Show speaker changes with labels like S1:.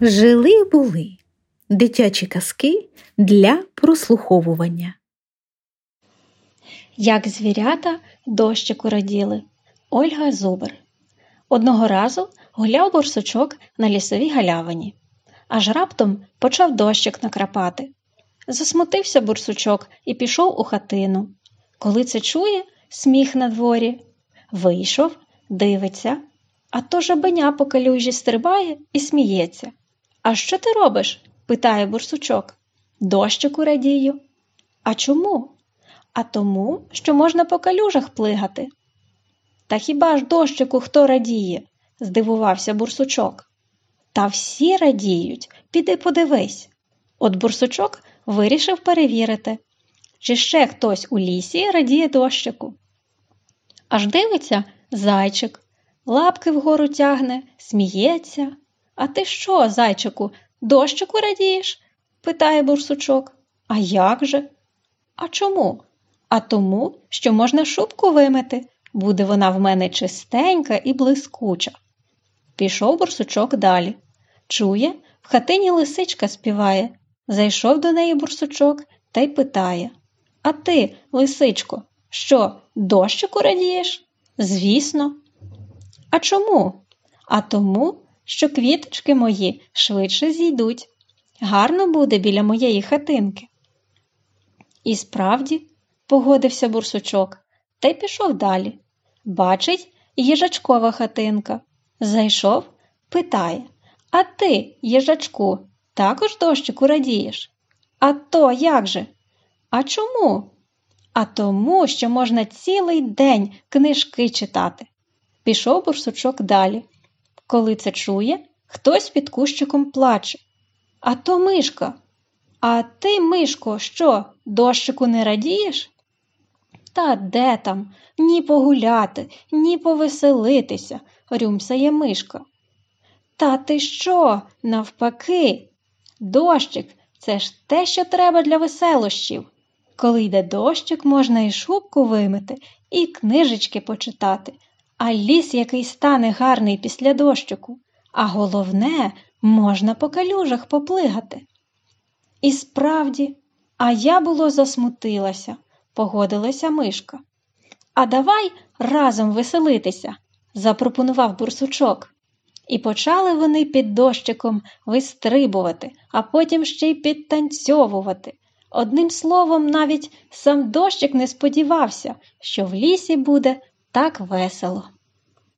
S1: Жили були дитячі казки для прослуховування.
S2: Як звірята дощику раділи. Ольга Зубер. Одного разу гуляв борсучок на лісовій галявині, аж раптом почав дощик накрапати. Засмутився бурсучок і пішов у хатину. Коли це чує, сміх на дворі. Вийшов, дивиться, а то жабеня по калюжі стрибає і сміється. А що ти робиш? питає бурсучок. Дощику радію. А чому? А тому, що можна по калюжах плигати. Та хіба ж дощику хто радіє? здивувався бурсучок. Та всі радіють, піди подивись. От бурсучок вирішив перевірити, чи ще хтось у лісі радіє дощику. Аж дивиться зайчик, лапки вгору тягне, сміється. А ти що, зайчику, дощику радієш? питає бурсучок. А як же? А чому? А тому, що можна шубку вимити, буде вона в мене чистенька і блискуча. Пішов бурсучок далі. Чує, в хатині лисичка співає. Зайшов до неї бурсучок та й питає А ти, лисичко, що, дощику радієш? Звісно. А чому? А тому, що квіточки мої швидше зійдуть. Гарно буде біля моєї хатинки. І справді, погодився бурсучок та й пішов далі. Бачить, їжачкова хатинка. Зайшов, питає А ти, їжачку, також дощику радієш? А то як же? А чому? А тому, що можна цілий день книжки читати. Пішов бурсучок далі. Коли це чує, хтось під кущиком плаче. А то мишка. А ти, Мишко, що, дощику не радієш? Та де там? Ні погуляти, ні повеселитися, рюмсає мишка. Та ти що, навпаки? Дощик це ж те, що треба для веселощів. Коли йде дощик, можна і шубку вимити, і книжечки почитати, а ліс який стане гарний після дощику, а головне, можна по калюжах поплигати. І справді, а я було засмутилася, погодилася мишка. А давай разом веселитися, запропонував бурсучок. І почали вони під дощиком вистрибувати, а потім ще й підтанцьовувати. Одним словом, навіть сам дощик не сподівався, що в лісі буде так весело.